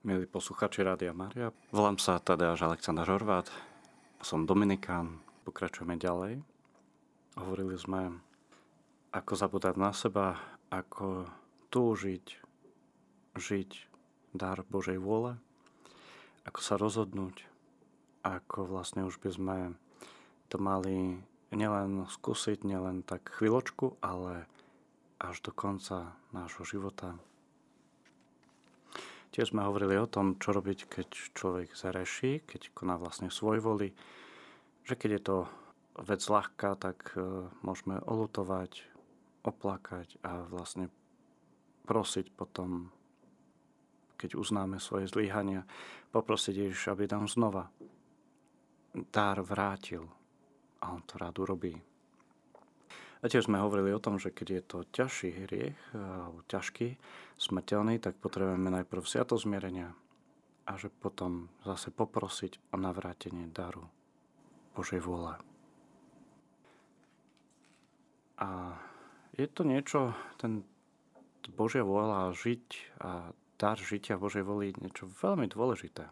Milí posluchači Rádia Maria, volám sa Tadeáš Aleksandr Horvát, som Dominikán, pokračujeme ďalej. Hovorili sme, ako zabúdať na seba, ako túžiť, žiť dar Božej vôle, ako sa rozhodnúť, ako vlastne už by sme to mali nielen skúsiť, nielen tak chvíľočku, ale až do konca nášho života. Tiež sme hovorili o tom, čo robiť, keď človek zareší, keď koná vlastne svoj voli, že keď je to vec ľahká, tak e, môžeme olutovať, oplakať a vlastne prosiť potom, keď uznáme svoje zlyhania, poprosiť Ježiš, aby nám znova dar vrátil. A on to rád urobí. A tiež sme hovorili o tom, že keď je to ťažší hriech, alebo ťažký, smrteľný, tak potrebujeme najprv sviatozmierenia a že potom zase poprosiť o navrátenie daru Božej vôle. A je to niečo, ten Božia vôľa žiť a dar žitia Božej voli niečo veľmi dôležité.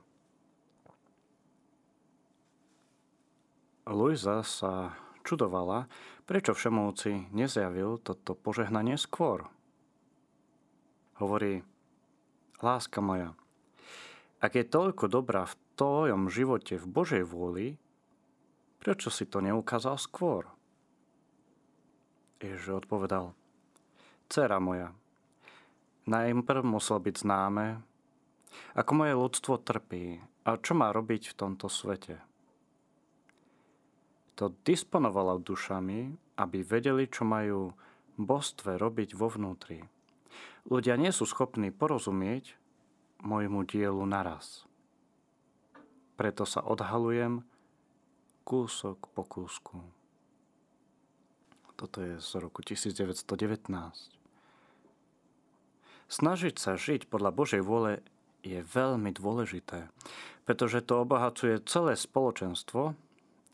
Luisa sa čudovala, prečo Všemovci nezjavil toto požehnanie skôr. Hovorí, láska moja, ak je toľko dobrá v tvojom živote v Božej vôli, prečo si to neukázal skôr? Ježiš odpovedal, Cera moja, najprv musel byť známe, ako moje ľudstvo trpí a čo má robiť v tomto svete to disponovalo dušami, aby vedeli, čo majú bostve robiť vo vnútri. Ľudia nie sú schopní porozumieť môjmu dielu naraz. Preto sa odhalujem kúsok po kúsku. Toto je z roku 1919. Snažiť sa žiť podľa Božej vôle je veľmi dôležité, pretože to obohacuje celé spoločenstvo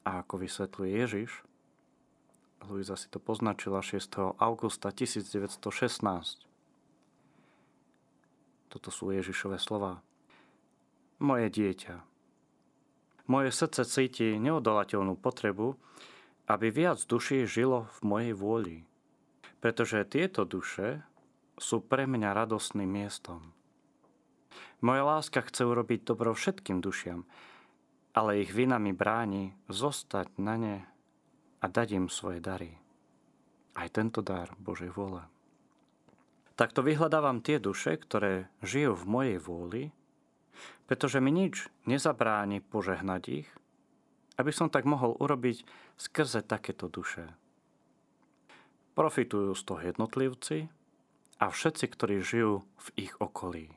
a ako vysvetľuje Ježiš, Luisa si to poznačila 6. augusta 1916. Toto sú Ježišové slova. Moje dieťa. Moje srdce cíti neodolateľnú potrebu, aby viac duší žilo v mojej vôli. Pretože tieto duše sú pre mňa radostným miestom. Moja láska chce urobiť dobro všetkým dušiam, ale ich vina mi bráni zostať na ne a dať im svoje dary. Aj tento dar Božej vôle. Takto vyhľadávam tie duše, ktoré žijú v mojej vôli, pretože mi nič nezabráni požehnať ich, aby som tak mohol urobiť skrze takéto duše. Profitujú z toho jednotlivci a všetci, ktorí žijú v ich okolí.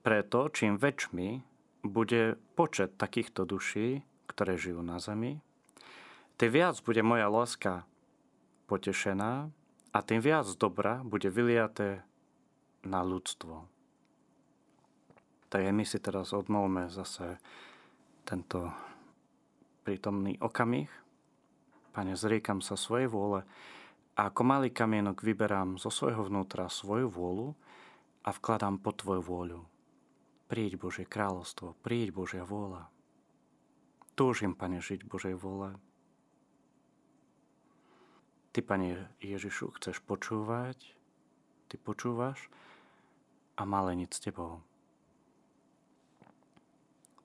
Preto, čím väčšmi bude počet takýchto duší, ktoré žijú na zemi, tým viac bude moja láska potešená a tým viac dobra bude vyliaté na ľudstvo. Tak my si teraz odmovme zase tento prítomný okamih. Pane, zriekam sa svojej vôle a ako malý kamienok vyberám zo svojho vnútra svoju vôľu a vkladám pod Tvoju vôľu. Príď Božie kráľovstvo, príď Božia vôľa. Túžim, Pane, žiť Božej vôle. Ty, Pane Ježišu, chceš počúvať, Ty počúvaš a má leniť s Tebou.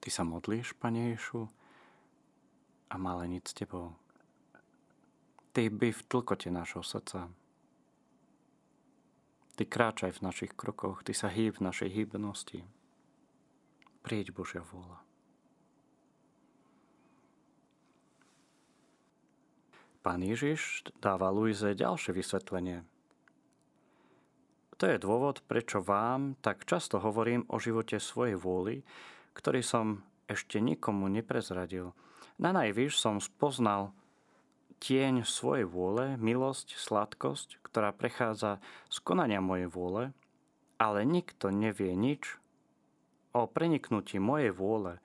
Ty sa modlíš, Pane Ježišu, a má leniť s Tebou. Ty by v tlkote nášho srdca. Ty kráčaj v našich krokoch, Ty sa hýb v našej hýbnosti. Prieť Božia vôľa. Pán Ježiš dáva Luize ďalšie vysvetlenie. To je dôvod, prečo vám tak často hovorím o živote svojej vôly, ktorý som ešte nikomu neprezradil. Na najvyš som spoznal tieň svojej vôle, milosť, sladkosť, ktorá prechádza z konania mojej vôle, ale nikto nevie nič o preniknutí mojej vôle,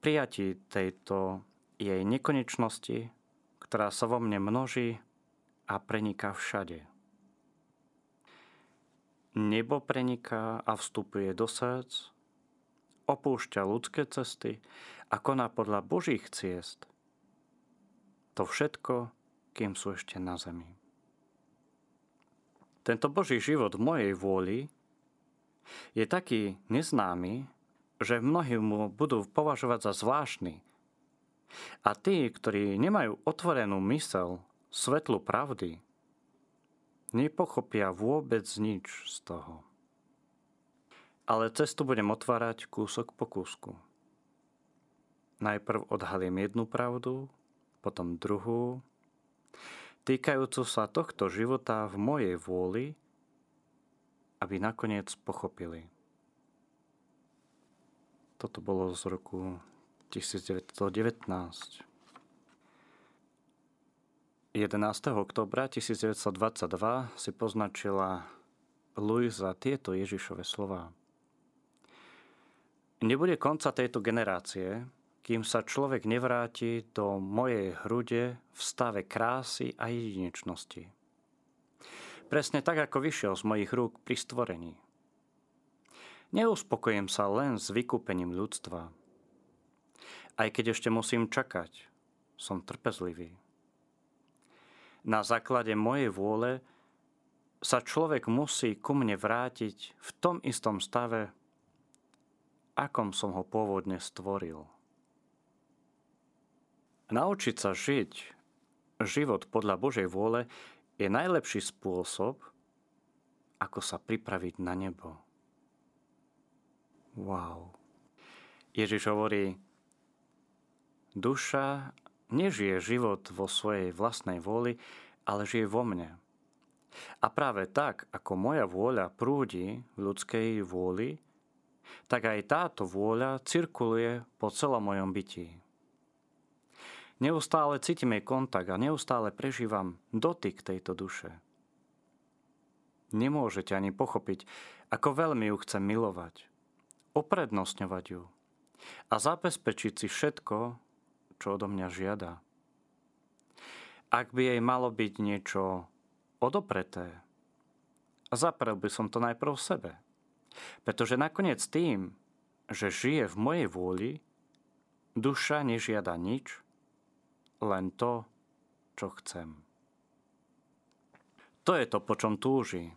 prijatí tejto jej nekonečnosti, ktorá sa vo mne množí a preniká všade. Nebo preniká a vstupuje do srdc, opúšťa ľudské cesty a koná podľa Božích ciest. To všetko, kým sú ešte na zemi. Tento Boží život v mojej vôli je taký neznámy, že mnohí mu budú považovať za zvláštny. A tí, ktorí nemajú otvorenú mysel, svetlu pravdy, nepochopia vôbec nič z toho. Ale cestu budem otvárať kúsok po kúsku. Najprv odhalím jednu pravdu, potom druhú, týkajúcu sa tohto života v mojej vôli, aby nakoniec pochopili. Toto bolo z roku 1919. 11. oktobra 1922 si poznačila Luisa tieto Ježišove slova. Nebude konca tejto generácie, kým sa človek nevráti do mojej hrude v stave krásy a jedinečnosti. Presne tak, ako vyšiel z mojich rúk pri stvorení. Neuspokojím sa len s vykúpením ľudstva. Aj keď ešte musím čakať, som trpezlivý na základe mojej vôle sa človek musí ku mne vrátiť v tom istom stave, akom som ho pôvodne stvoril. Naučiť sa žiť život podľa Božej vôle je najlepší spôsob, ako sa pripraviť na nebo. Wow. Ježiš hovorí, duša nežije život vo svojej vlastnej vôli, ale žije vo mne. A práve tak, ako moja vôľa prúdi v ľudskej vôli, tak aj táto vôľa cirkuluje po celom mojom bytí. Neustále cítim jej kontakt a neustále prežívam dotyk tejto duše. Nemôžete ani pochopiť, ako veľmi ju chcem milovať, oprednostňovať ju a zabezpečiť si všetko, čo odo mňa žiada. Ak by jej malo byť niečo odopreté, zaprel by som to najprv v sebe. Pretože nakoniec tým, že žije v mojej vôli, duša nežiada nič, len to, čo chcem. To je to, po čom túži.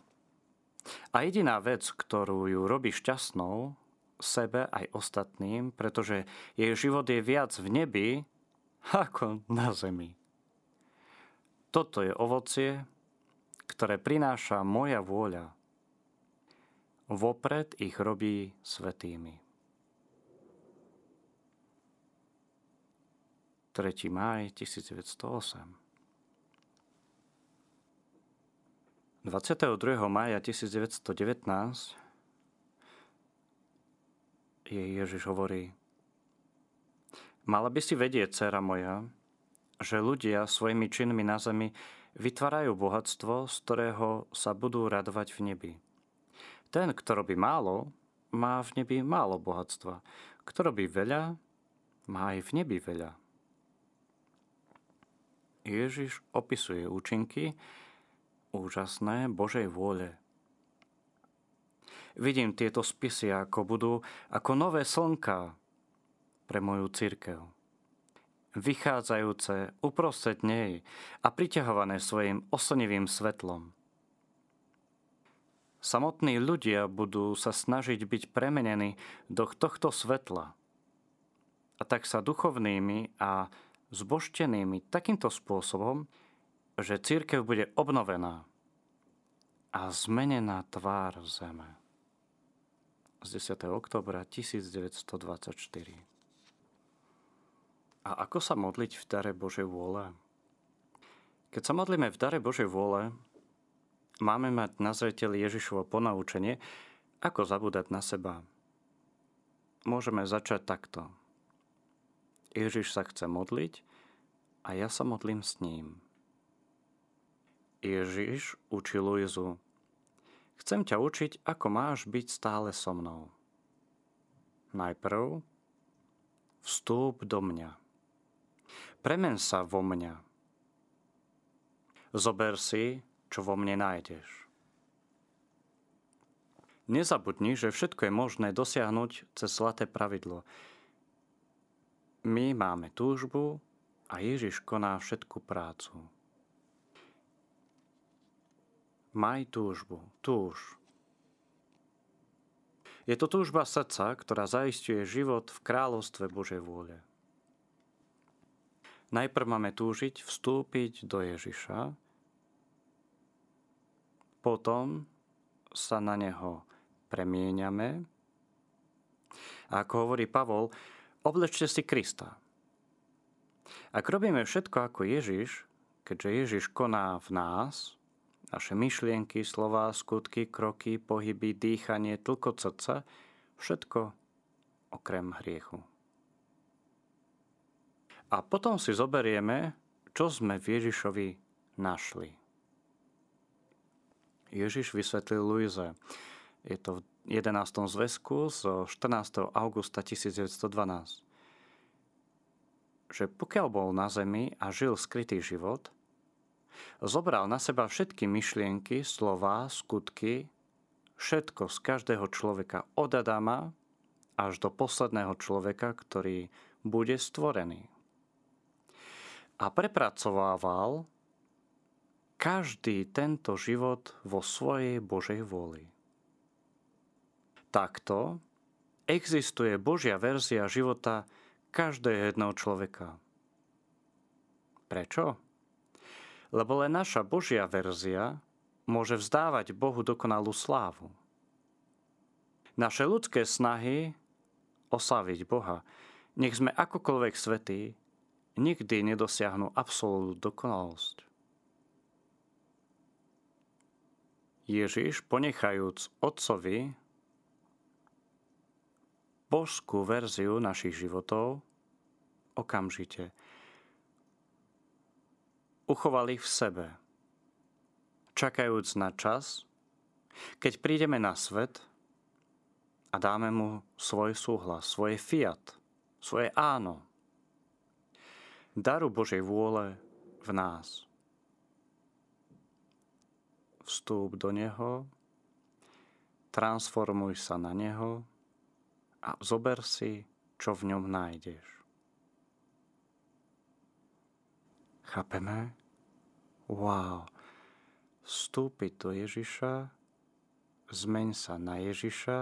A jediná vec, ktorú ju robí šťastnou, sebe aj ostatným, pretože jej život je viac v nebi ako na zemi. Toto je ovocie, ktoré prináša moja vôľa. Vopred ich robí svetými. 3. máj 1908 22. maja 1919 jej Ježiš hovorí, Mala by si vedieť, dcera moja, že ľudia svojimi činmi na zemi vytvárajú bohatstvo, z ktorého sa budú radovať v nebi. Ten, kto robí málo, má v nebi málo bohatstva. Kto robí veľa, má aj v nebi veľa. Ježiš opisuje účinky úžasné Božej vôle Vidím tieto spisy, ako budú ako nové slnka pre moju církev. Vychádzajúce uprostred nej a priťahované svojim oslnivým svetlom. Samotní ľudia budú sa snažiť byť premenení do tohto svetla. A tak sa duchovnými a zboštenými takýmto spôsobom, že církev bude obnovená a zmenená tvár zeme z 10. oktobra 1924. A ako sa modliť v dare Božej vôle? Keď sa modlíme v dare Božej vôle, máme mať na zreteli Ježišovo ponaučenie, ako zabúdať na seba. Môžeme začať takto. Ježiš sa chce modliť a ja sa modlím s ním. Ježiš učil Luizu, Chcem ťa učiť, ako máš byť stále so mnou. Najprv vstúp do mňa. Premen sa vo mňa. Zober si, čo vo mne nájdeš. Nezabudni, že všetko je možné dosiahnuť cez zlaté pravidlo. My máme túžbu a Ježiš koná všetku prácu. Maj túžbu, túž. Je to túžba srdca, ktorá zaistuje život v kráľovstve Božej vôle. Najprv máme túžiť vstúpiť do Ježiša, potom sa na Neho premieňame. A ako hovorí Pavol, oblečte si Krista. Ak robíme všetko ako Ježiš, keďže Ježiš koná v nás, naše myšlienky, slova, skutky, kroky, pohyby, dýchanie, tlko srdca, všetko okrem hriechu. A potom si zoberieme, čo sme v Ježišovi našli. Ježiš vysvetlil Luize. Je to v 11. zväzku z 14. augusta 1912 že pokiaľ bol na zemi a žil skrytý život, zobral na seba všetky myšlienky, slová, skutky, všetko z každého človeka od Adama až do posledného človeka, ktorý bude stvorený a prepracovával každý tento život vo svojej Božej vôli. Takto existuje Božia verzia života každého jedného človeka. Prečo? Lebo len naša Božia verzia môže vzdávať Bohu dokonalú slávu. Naše ľudské snahy oslaviť Boha, nech sme akokoľvek svetí, nikdy nedosiahnu absolútnu dokonalosť. Ježiš, ponechajúc Otcovi božskú verziu našich životov, okamžite uchoval ich v sebe, čakajúc na čas, keď prídeme na svet a dáme mu svoj súhlas, svoje fiat, svoje áno daru Božej vôle v nás. Vstúp do Neho, transformuj sa na Neho a zober si, čo v ňom nájdeš. Chápeme? Wow. Vstúpiť do Ježiša, zmeň sa na Ježiša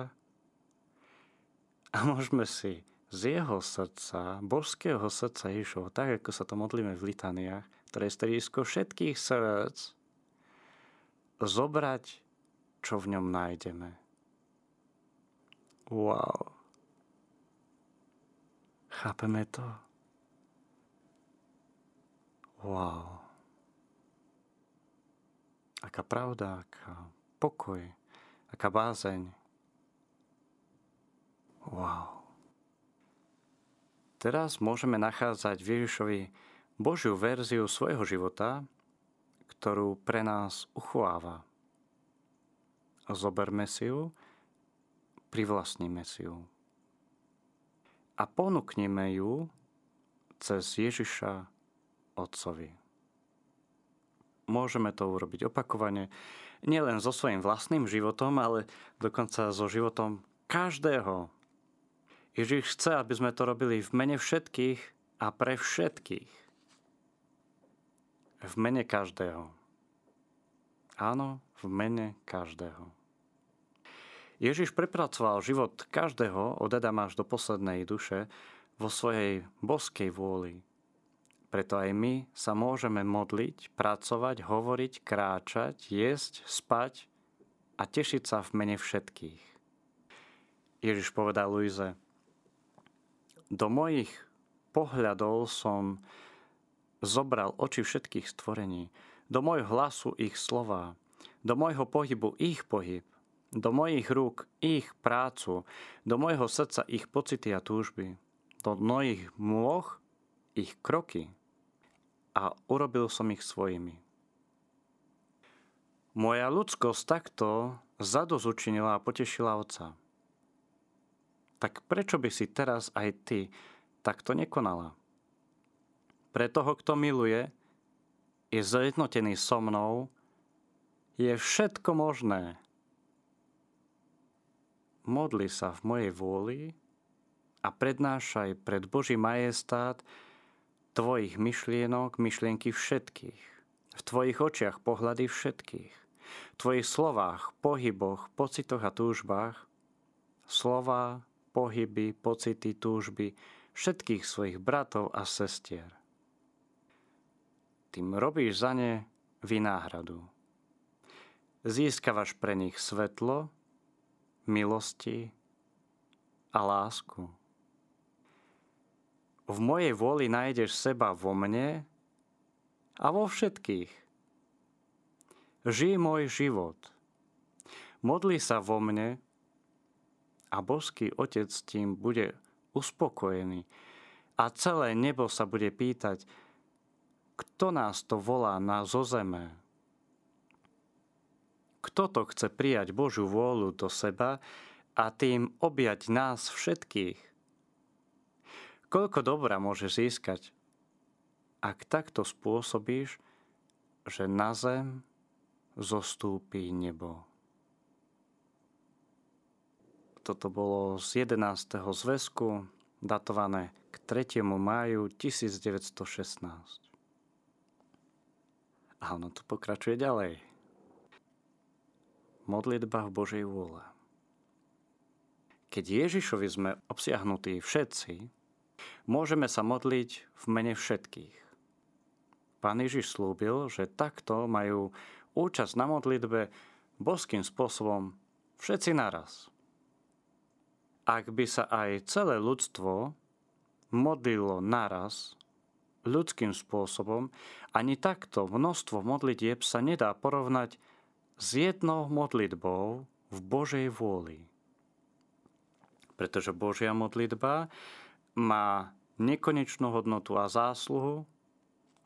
a môžeme si z jeho srdca, božského srdca Ježišov, tak ako sa to modlíme v litaniách, ktoré je stredisko všetkých srdc, zobrať, čo v ňom nájdeme. Wow. Chápeme to? Wow. Aká pravda, aká pokoj, aká bázeň. Wow. Teraz môžeme nachádzať v Ježišovi Božiu verziu svojho života, ktorú pre nás uchováva. Zoberme si ju, privlastníme si ju a ponúkneme ju cez Ježiša Otcovi. Môžeme to urobiť opakovane, nielen so svojím vlastným životom, ale dokonca so životom každého Ježiš chce, aby sme to robili v mene všetkých a pre všetkých. V mene každého. Áno, v mene každého. Ježiš prepracoval život každého od Adama až do poslednej duše vo svojej boskej vôli. Preto aj my sa môžeme modliť, pracovať, hovoriť, kráčať, jesť, spať a tešiť sa v mene všetkých. Ježiš povedal Luize, do mojich pohľadov som zobral oči všetkých stvorení, do môjho hlasu ich slova, do môjho pohybu ich pohyb, do mojich rúk ich prácu, do môjho srdca ich pocity a túžby, do mojich môh ich kroky a urobil som ich svojimi. Moja ľudskosť takto zadozučinila a potešila Otca tak prečo by si teraz aj ty takto nekonala? Pre toho, kto miluje, je zjednotený so mnou, je všetko možné. modli sa v mojej vôli a prednášaj pred Boží majestát tvojich myšlienok, myšlienky všetkých, v tvojich očiach pohľady všetkých, v tvojich slovách, pohyboch, pocitoch a túžbách, slova, pohyby, pocity, túžby všetkých svojich bratov a sestier. Tým robíš za ne vynáhradu. Získavaš pre nich svetlo, milosti a lásku. V mojej vôli nájdeš seba vo mne a vo všetkých. Žij môj život. Modli sa vo mne a boský Otec tým bude uspokojený a celé nebo sa bude pýtať, kto nás to volá na zo zeme? Kto to chce prijať Božiu vôľu do seba a tým objať nás všetkých? Koľko dobra môže získať, ak takto spôsobíš, že na zem zostúpi nebo. Toto bolo z 11. zväzku, datované k 3. máju 1916. A ono tu pokračuje ďalej. Modlitba v Božej vôle. Keď Ježišovi sme obsiahnutí všetci, Môžeme sa modliť v mene všetkých. Pán Ježiš slúbil, že takto majú účasť na modlitbe boským spôsobom všetci naraz. Ak by sa aj celé ľudstvo modlilo naraz ľudským spôsobom, ani takto množstvo modlitieb sa nedá porovnať s jednou modlitbou v Božej vôli. Pretože Božia modlitba má nekonečnú hodnotu a zásluhu,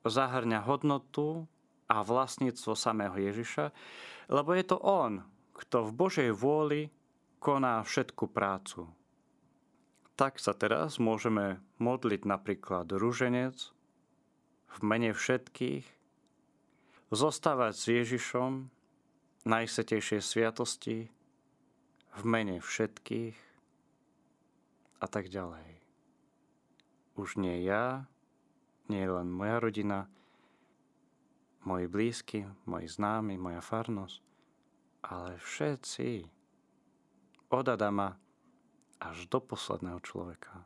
zahrňa hodnotu a vlastníctvo samého Ježiša, lebo je to On, kto v Božej vôli koná všetku prácu. Tak sa teraz môžeme modliť napríklad ruženec v mene všetkých, zostávať s Ježišom najsvetejšej sviatosti v mene všetkých a tak ďalej už nie ja, nie len moja rodina, moji blízky, moji známi, moja farnosť, ale všetci. Od Adama až do posledného človeka.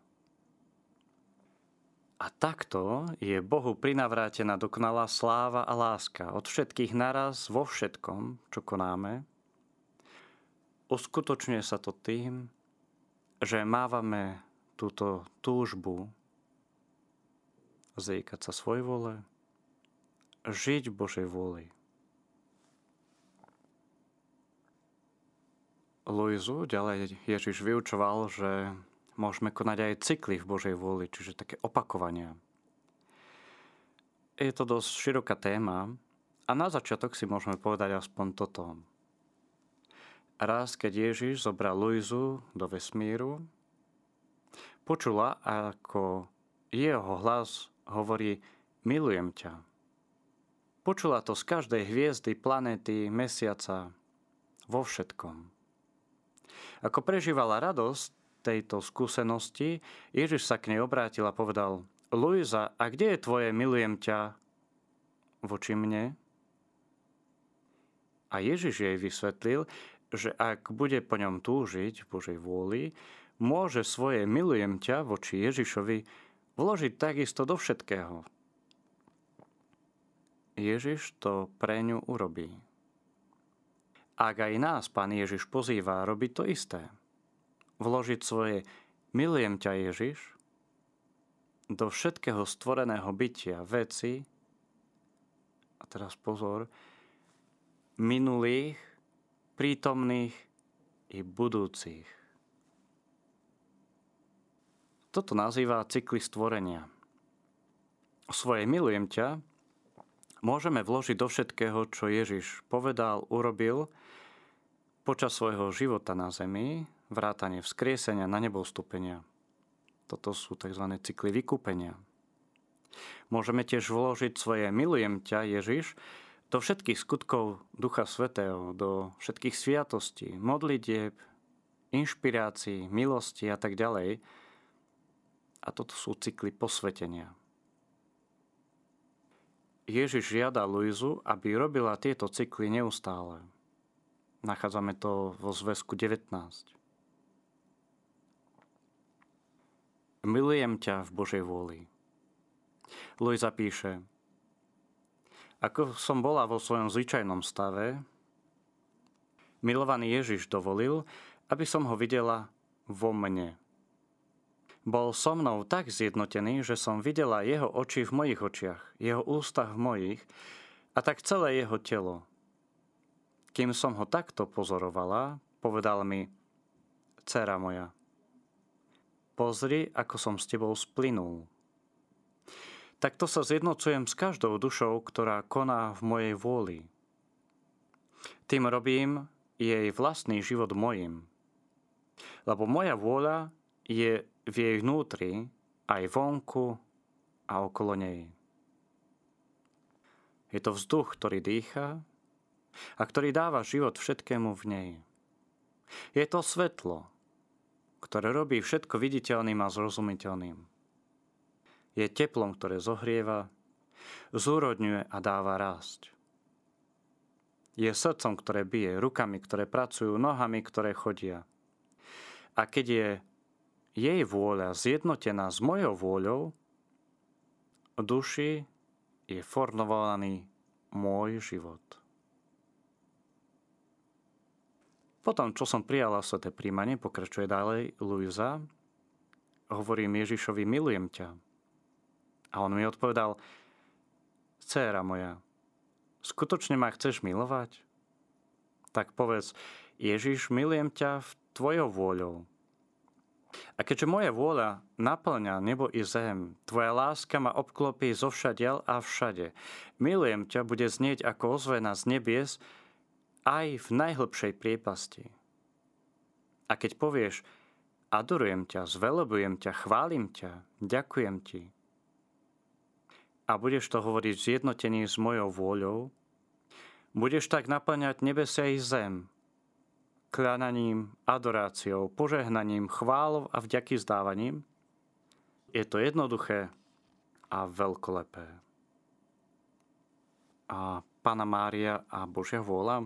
A takto je Bohu prinavrátená dokonalá sláva a láska od všetkých naraz vo všetkom, čo konáme. Uskutočňuje sa to tým, že mávame túto túžbu svoj vole, žiť v Božej vôli. Luizu ďalej Ježiš vyučoval, že môžeme konať aj cykly v Božej vôli, čiže také opakovania. Je to dosť široká téma a na začiatok si môžeme povedať aspoň toto. Raz, keď Ježiš zobral Luizu do vesmíru, počula, ako jeho hlas hovorí milujem ťa. Počula to z každej hviezdy, planéty, mesiaca, vo všetkom. Ako prežívala radosť tejto skúsenosti, Ježiš sa k nej obrátil a povedal Luisa, a kde je tvoje milujem ťa voči mne? A Ježiš jej vysvetlil, že ak bude po ňom túžiť v Božej vôli, môže svoje milujem ťa voči Ježišovi vložiť takisto do všetkého. Ježiš to pre ňu urobí. Ak aj nás Pán Ježiš pozýva robiť to isté, vložiť svoje milujem ťa Ježiš do všetkého stvoreného bytia, veci, a teraz pozor, minulých, prítomných i budúcich. Toto nazýva cykly stvorenia. Svoje milujem ťa môžeme vložiť do všetkého, čo Ježiš povedal, urobil počas svojho života na zemi, vrátanie vzkriesenia na nebo vstúpenia. Toto sú tzv. cykly vykúpenia. Môžeme tiež vložiť svoje milujem ťa, Ježiš, do všetkých skutkov Ducha Svetého, do všetkých sviatostí, modlitieb inšpirácií, milosti a tak ďalej. A toto sú cykly posvetenia. Ježiš žiada Luizu, aby robila tieto cykly neustále. Nachádzame to vo zväzku 19. Milujem ťa v Božej vôli. Luisa píše, ako som bola vo svojom zvyčajnom stave, milovaný Ježiš dovolil, aby som ho videla vo mne. Bol so mnou tak zjednotený, že som videla jeho oči v mojich očiach, jeho ústa v mojich a tak celé jeho telo. Kým som ho takto pozorovala, povedal mi, Cera moja, Pozri, ako som s tebou splynul. Takto sa zjednocujem s každou dušou, ktorá koná v mojej vôli. Tým robím jej vlastný život mojim. Lebo moja vôľa je v jej vnútri, aj vonku a okolo nej. Je to vzduch, ktorý dýcha a ktorý dáva život všetkému v nej. Je to svetlo, ktoré robí všetko viditeľným a zrozumiteľným. Je teplom, ktoré zohrieva, zúrodňuje a dáva rásť. Je srdcom, ktoré bije, rukami, ktoré pracujú, nohami, ktoré chodia. A keď je jej vôľa zjednotená s mojou vôľou, duši je formovaný môj život. Potom, čo som prijala sveté príjmanie, pokračuje ďalej Luisa, hovorím Ježišovi, milujem ťa. A on mi odpovedal, Céra moja, skutočne ma chceš milovať? Tak povedz, Ježiš, milujem ťa v tvojou vôľou. A keďže moja vôľa naplňa nebo i zem, tvoja láska ma obklopí zo všadiel a všade. Milujem ťa bude znieť ako ozvena z nebies, aj v najhlbšej priepasti. A keď povieš, adorujem ťa, zvelebujem ťa, chválim ťa, ďakujem ti, a budeš to hovoriť zjednotený s mojou vôľou, budeš tak naplňať nebesia i zem, kľananím, adoráciou, požehnaním, chválov a vďaky zdávaním, je to jednoduché a veľkolepé. A Pána Mária a Božia vôľa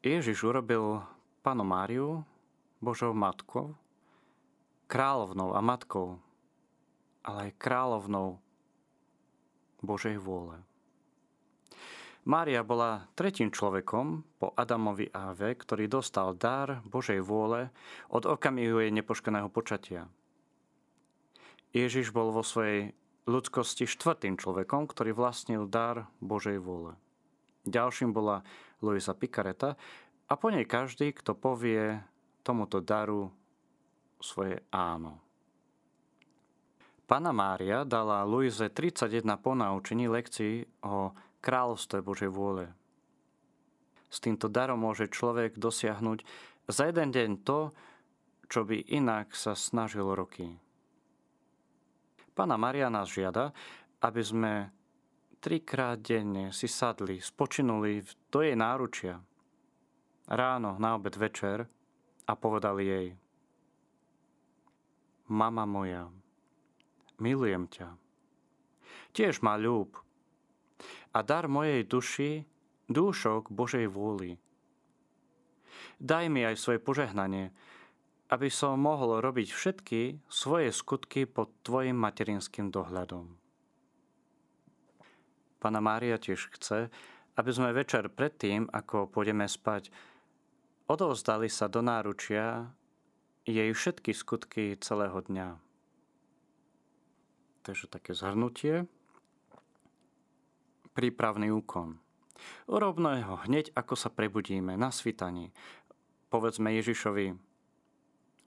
Ježiš urobil panu Máriu, Božou matkou, kráľovnou a matkou, ale aj kráľovnou Božej vôle. Mária bola tretím človekom po Adamovi a Ave, ktorý dostal dar Božej vôle od okamihu jej nepoškeného počatia. Ježiš bol vo svojej ľudskosti štvrtým človekom, ktorý vlastnil dar Božej vôle. Ďalším bola Luisa Picareta a po nej každý, kto povie tomuto daru svoje áno. Pana Mária dala Luize 31 ponaučení lekcií o kráľovstve Božej vôle. S týmto darom môže človek dosiahnuť za jeden deň to, čo by inak sa snažil roky. Pana Maria nás žiada, aby sme trikrát denne si sadli, spočinuli do jej náručia. Ráno, na obed, večer a povedali jej Mama moja, milujem ťa. Tiež ma ľúb a dar mojej duši dúšok Božej vôli. Daj mi aj svoje požehnanie, aby som mohol robiť všetky svoje skutky pod Tvojim materinským dohľadom. Pana Mária tiež chce, aby sme večer predtým, ako pôjdeme spať, odovzdali sa do náručia jej všetky skutky celého dňa. Takže také zhrnutie. Prípravný úkon. Urobme ho hneď, ako sa prebudíme na svitaní. Povedzme Ježišovi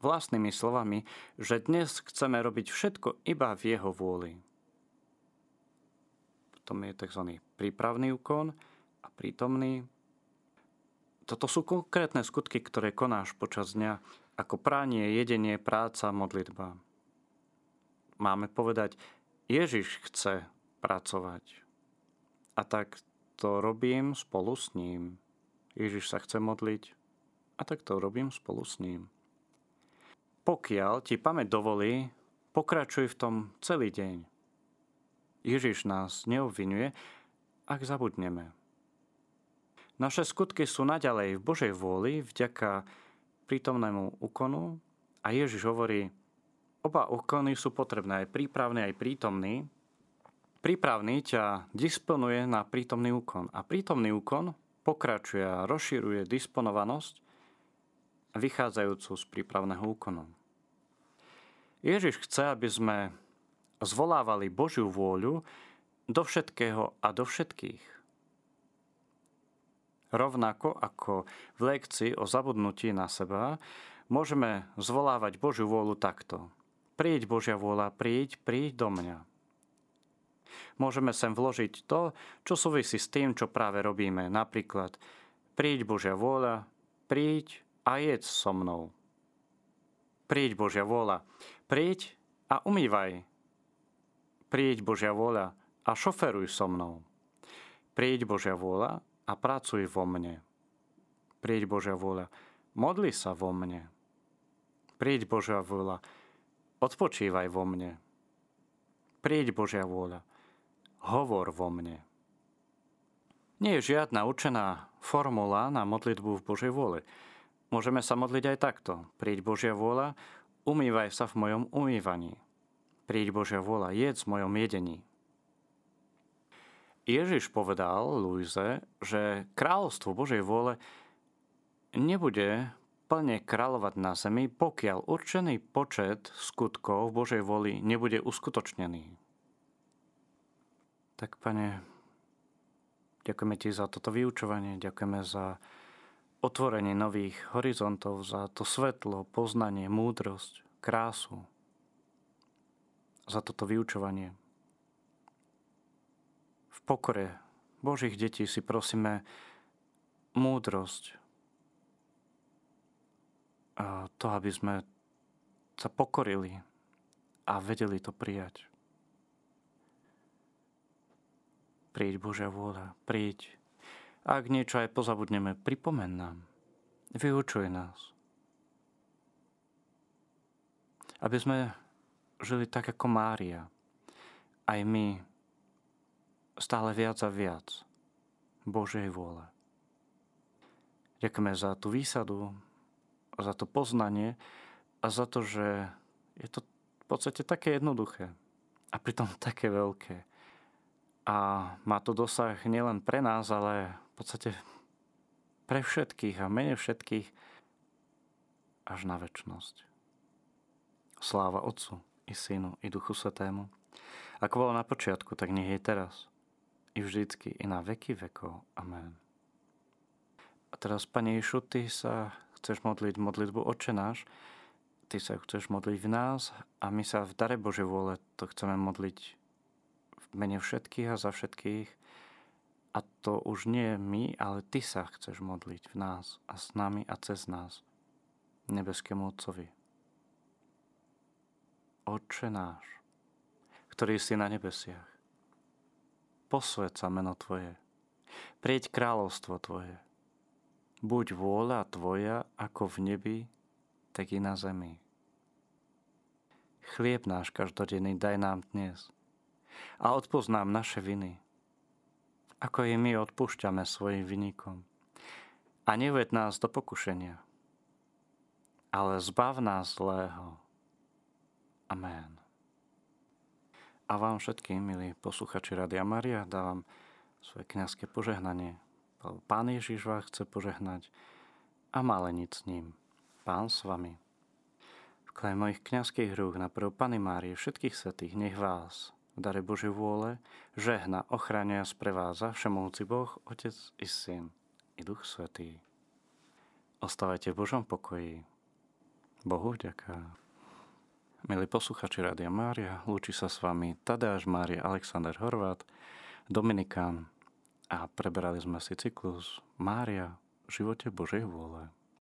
vlastnými slovami, že dnes chceme robiť všetko iba v jeho vôli tom je tzv. prípravný úkon a prítomný. Toto sú konkrétne skutky, ktoré konáš počas dňa, ako pránie, jedenie, práca, modlitba. Máme povedať, Ježiš chce pracovať. A tak to robím spolu s ním. Ježiš sa chce modliť a tak to robím spolu s ním. Pokiaľ ti pamäť dovolí, pokračuj v tom celý deň. Ježiš nás neobvinuje, ak zabudneme. Naše skutky sú naďalej v Božej vôli vďaka prítomnému úkonu a Ježiš hovorí, oba úkony sú potrebné, aj prípravný, aj prítomný. Prípravný ťa disponuje na prítomný úkon a prítomný úkon pokračuje a rozširuje disponovanosť vychádzajúcu z prípravného úkonu. Ježiš chce, aby sme zvolávali Božiu vôľu do všetkého a do všetkých. Rovnako ako v lekcii o zabudnutí na seba, môžeme zvolávať Božiu vôľu takto. Príď Božia vôľa, príď, príď do mňa. Môžeme sem vložiť to, čo súvisí s tým, čo práve robíme. Napríklad, príď Božia vôľa, príď a jedz so mnou. Príď Božia vôľa, príď a umývaj Príď Božia vôľa a šoferuj so mnou. Príď Božia vôľa a pracuj vo mne. Príď Božia vôľa, modli sa vo mne. Príď Božia vôľa, odpočívaj vo mne. Príď Božia vôľa, hovor vo mne. Nie je žiadna učená formula na modlitbu v Božej vôle. Môžeme sa modliť aj takto. Príď Božia vôľa, umývaj sa v mojom umývaní. Príď Božia vôľa, jedz v mojom jedení. Ježiš povedal Luize, že kráľovstvo Božej vôle nebude plne kráľovať na zemi, pokiaľ určený počet skutkov Božej vôli nebude uskutočnený. Tak, pane, ďakujeme ti za toto vyučovanie, ďakujeme za otvorenie nových horizontov, za to svetlo, poznanie, múdrosť, krásu, za toto vyučovanie. V pokore Božích detí si prosíme múdrosť. A to, aby sme sa pokorili a vedeli to prijať. Príď Božia vôľa, príď. Ak niečo aj pozabudneme, pripomen nám. Vyučuj nás. Aby sme žili tak ako Mária. Aj my stále viac a viac Božej vôle. Ďakujeme za tú výsadu, za to poznanie a za to, že je to v podstate také jednoduché a pritom také veľké. A má to dosah nielen pre nás, ale v podstate pre všetkých a mene všetkých až na väčnosť. Sláva Otcu i Synu, i Duchu Svetému. Ako bolo na počiatku, tak nech je teraz, i vždycky, i na veky vekov. Amen. A teraz, Pane Ješu, Ty sa chceš modliť modlitbu Oče náš, Ty sa chceš modliť v nás a my sa v dare Bože vôle to chceme modliť mene všetkých a za všetkých. A to už nie my, ale Ty sa chceš modliť v nás a s nami a cez nás. Nebeskému Otcovi. Oče náš, ktorý si na nebesiach, posved sa meno Tvoje, prieď kráľovstvo Tvoje, buď vôľa Tvoja ako v nebi, tak i na zemi. Chlieb náš každodenný daj nám dnes a odpoznám naše viny, ako i my odpúšťame svojim vynikom. A neved nás do pokušenia, ale zbav nás zlého Amen. A vám všetkým, milí posluchači Radia Maria, dávam svoje kniazské požehnanie. Pán Ježiš vás chce požehnať a malenic s ním. Pán s vami. V klej mojich kniazských rúk na prv Pany Márie všetkých svetých nech vás v dare Božej vôle žehna, ochrania, spreváza Všemovúci Boh, Otec i Syn i Duch Svetý. Ostávajte v Božom pokoji. Bohu ďaká. Milí posluchači Rádia Mária, lúči sa s vami Tadeáš Mária Alexander Horvát, Dominikán a preberali sme si cyklus Mária v živote Božej vôle.